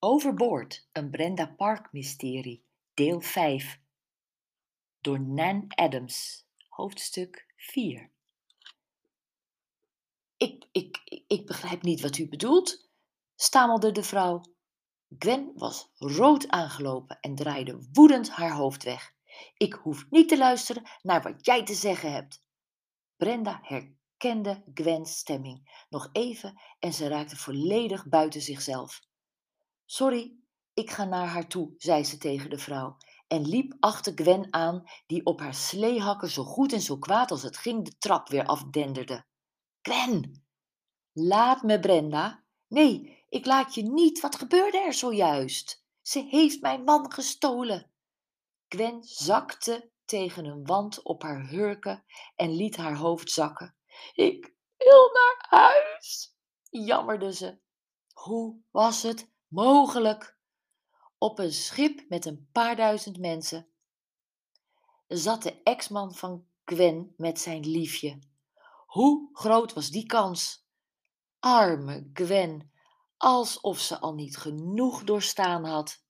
Overboord, een Brenda Park mysterie, deel 5. Door Nan Adams, hoofdstuk 4. Ik, ik, ik begrijp niet wat u bedoelt, stamelde de vrouw. Gwen was rood aangelopen en draaide woedend haar hoofd weg. Ik hoef niet te luisteren naar wat jij te zeggen hebt. Brenda herkende Gwen's stemming nog even en ze raakte volledig buiten zichzelf. Sorry, ik ga naar haar toe, zei ze tegen de vrouw en liep achter Gwen aan, die op haar sleehakken zo goed en zo kwaad als het ging de trap weer afdenderde. Gwen! Laat me, Brenda. Nee, ik laat je niet. Wat gebeurde er zojuist? Ze heeft mijn man gestolen. Gwen zakte tegen een wand op haar hurken en liet haar hoofd zakken. Ik wil naar huis, jammerde ze. Hoe was het mogelijk? Op een schip met een paar duizend mensen zat de ex-man van Gwen met zijn liefje. Hoe groot was die kans? Arme Gwen, alsof ze al niet genoeg doorstaan had.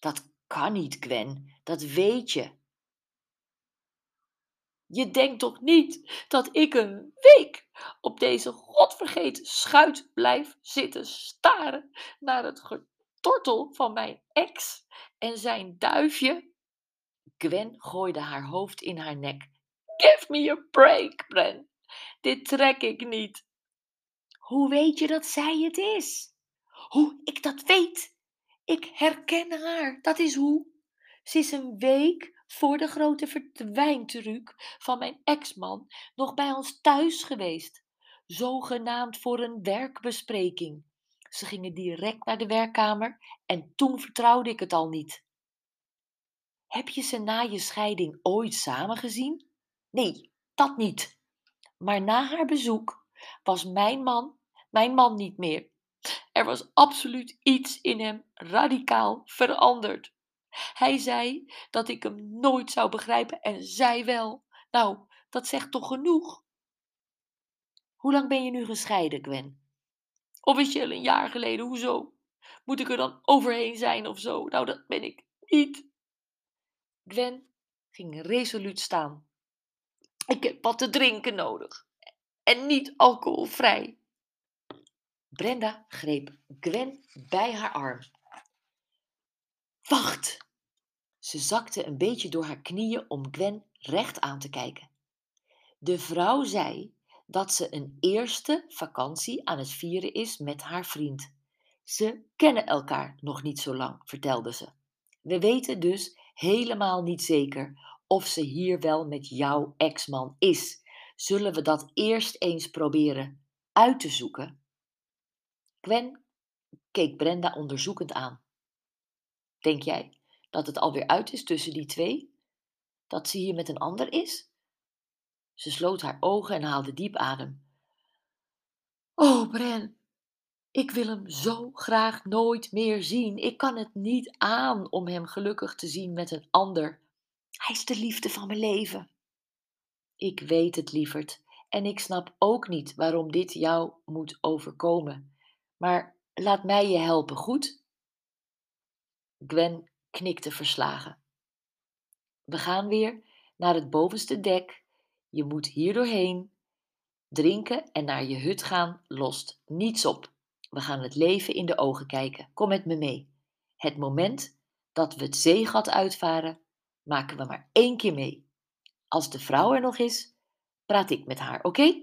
Dat kan niet, Gwen, dat weet je. Je denkt toch niet dat ik een week op deze godvergeten schuit blijf zitten staren naar het getortel van mijn ex en zijn duifje? Gwen gooide haar hoofd in haar nek. Give me a break, Bren. Dit trek ik niet. Hoe weet je dat zij het is? Hoe ik dat weet? Ik herken haar, dat is hoe. Ze is een week voor de grote verdwijntruc van mijn ex-man nog bij ons thuis geweest. Zogenaamd voor een werkbespreking. Ze gingen direct naar de werkkamer en toen vertrouwde ik het al niet. Heb je ze na je scheiding ooit samen gezien? Nee, dat niet. Maar na haar bezoek was mijn man mijn man niet meer. Er was absoluut iets in hem radicaal veranderd. Hij zei dat ik hem nooit zou begrijpen en zij wel. Nou, dat zegt toch genoeg? Hoe lang ben je nu gescheiden, Gwen? Officieel een jaar geleden, hoezo? Moet ik er dan overheen zijn of zo? Nou, dat ben ik niet. Gwen ging resoluut staan. Ik heb wat te drinken nodig. En niet alcoholvrij. Brenda greep Gwen bij haar arm. Wacht! Ze zakte een beetje door haar knieën om Gwen recht aan te kijken. De vrouw zei dat ze een eerste vakantie aan het vieren is met haar vriend. Ze kennen elkaar nog niet zo lang, vertelde ze. We weten dus helemaal niet zeker of ze hier wel met jouw ex-man is. Zullen we dat eerst eens proberen uit te zoeken? Gwen keek Brenda onderzoekend aan. Denk jij dat het alweer uit is tussen die twee? Dat ze hier met een ander is? Ze sloot haar ogen en haalde diep adem. Oh, Bren, ik wil hem zo graag nooit meer zien. Ik kan het niet aan om hem gelukkig te zien met een ander. Hij is de liefde van mijn leven. Ik weet het, lieverd, en ik snap ook niet waarom dit jou moet overkomen. Maar laat mij je helpen, goed? Gwen knikte verslagen. We gaan weer naar het bovenste dek. Je moet hier doorheen. Drinken en naar je hut gaan lost niets op. We gaan het leven in de ogen kijken. Kom met me mee. Het moment dat we het zeegat uitvaren, maken we maar één keer mee. Als de vrouw er nog is, praat ik met haar, oké?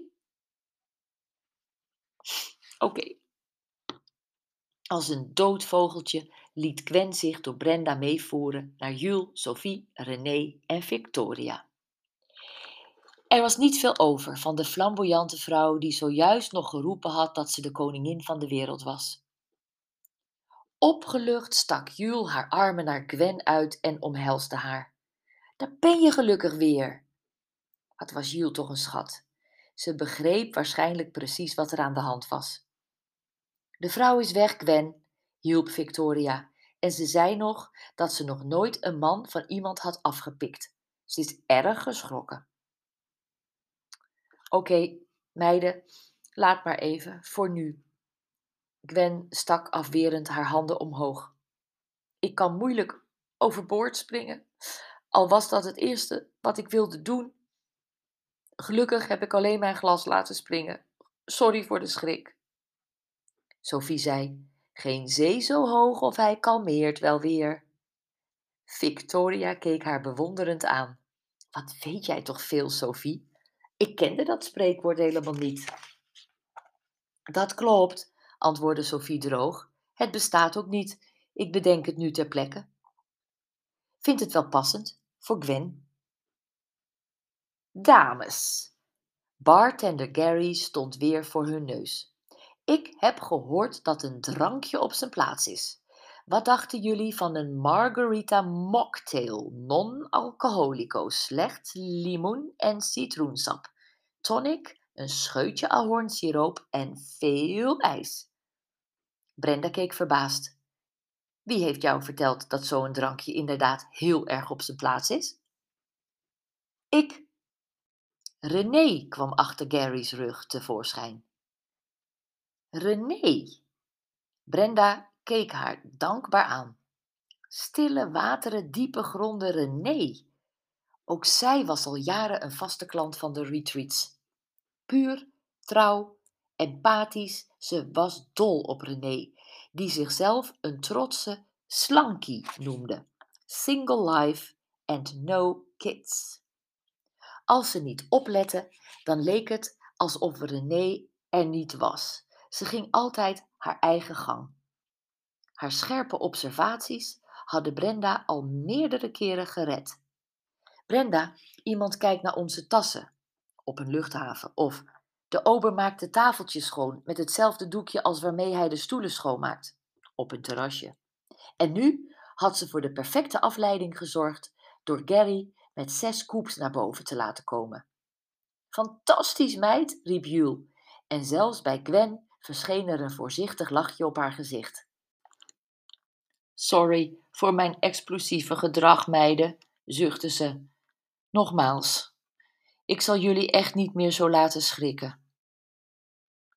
Oké. Als een dood vogeltje liet Gwen zich door Brenda meevoeren naar Jules, Sophie, René en Victoria. Er was niet veel over van de flamboyante vrouw die zojuist nog geroepen had dat ze de koningin van de wereld was. Opgelucht stak Jules haar armen naar Gwen uit en omhelsde haar. Daar ben je gelukkig weer. Wat was Jules toch een schat. Ze begreep waarschijnlijk precies wat er aan de hand was. De vrouw is weg, Gwen, hielp Victoria. En ze zei nog dat ze nog nooit een man van iemand had afgepikt. Ze is erg geschrokken. Oké, meiden, laat maar even, voor nu. Gwen stak afwerend haar handen omhoog. Ik kan moeilijk overboord springen, al was dat het eerste wat ik wilde doen. Gelukkig heb ik alleen mijn glas laten springen. Sorry voor de schrik. Sophie zei: Geen zee zo hoog of hij kalmeert wel weer. Victoria keek haar bewonderend aan. Wat weet jij toch veel, Sophie? Ik kende dat spreekwoord helemaal niet. Dat klopt, antwoordde Sophie droog. Het bestaat ook niet. Ik bedenk het nu ter plekke. Vind het wel passend voor Gwen. Dames. Bartender Gary stond weer voor hun neus. Ik heb gehoord dat een drankje op zijn plaats is. Wat dachten jullie van een margarita mocktail, non-alcoholico, slechts limoen en citroensap, tonic, een scheutje ahornsiroop en veel ijs? Brenda keek verbaasd. Wie heeft jou verteld dat zo'n drankje inderdaad heel erg op zijn plaats is? Ik. René kwam achter Gary's rug tevoorschijn. René. Brenda keek haar dankbaar aan. Stille wateren, diepe gronden René. Ook zij was al jaren een vaste klant van de retreats. Puur, trouw, empathisch, ze was dol op René, die zichzelf een trotse slankie noemde. Single life and no kids. Als ze niet oplette, dan leek het alsof René er niet was. Ze ging altijd haar eigen gang. Haar scherpe observaties hadden Brenda al meerdere keren gered. Brenda, iemand kijkt naar onze tassen op een luchthaven. Of de ober maakt de tafeltjes schoon met hetzelfde doekje als waarmee hij de stoelen schoonmaakt op een terrasje. En nu had ze voor de perfecte afleiding gezorgd door Gary met zes koeps naar boven te laten komen. Fantastisch, meid, riep Jules. En zelfs bij Gwen verscheen er een voorzichtig lachje op haar gezicht. Sorry voor mijn explosieve gedrag, meiden, zuchtte ze. Nogmaals, ik zal jullie echt niet meer zo laten schrikken.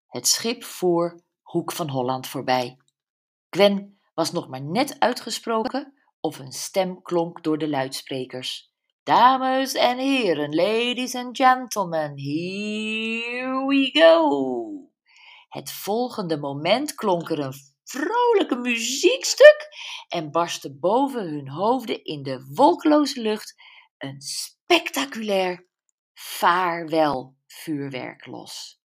Het schip voer Hoek van Holland voorbij. Gwen was nog maar net uitgesproken of een stem klonk door de luidsprekers. Dames en heren, ladies and gentlemen, here we go. Het volgende moment klonk er een vrolijke muziekstuk en barstte boven hun hoofden in de wolkeloze lucht een spectaculair vaarwel vuurwerk los.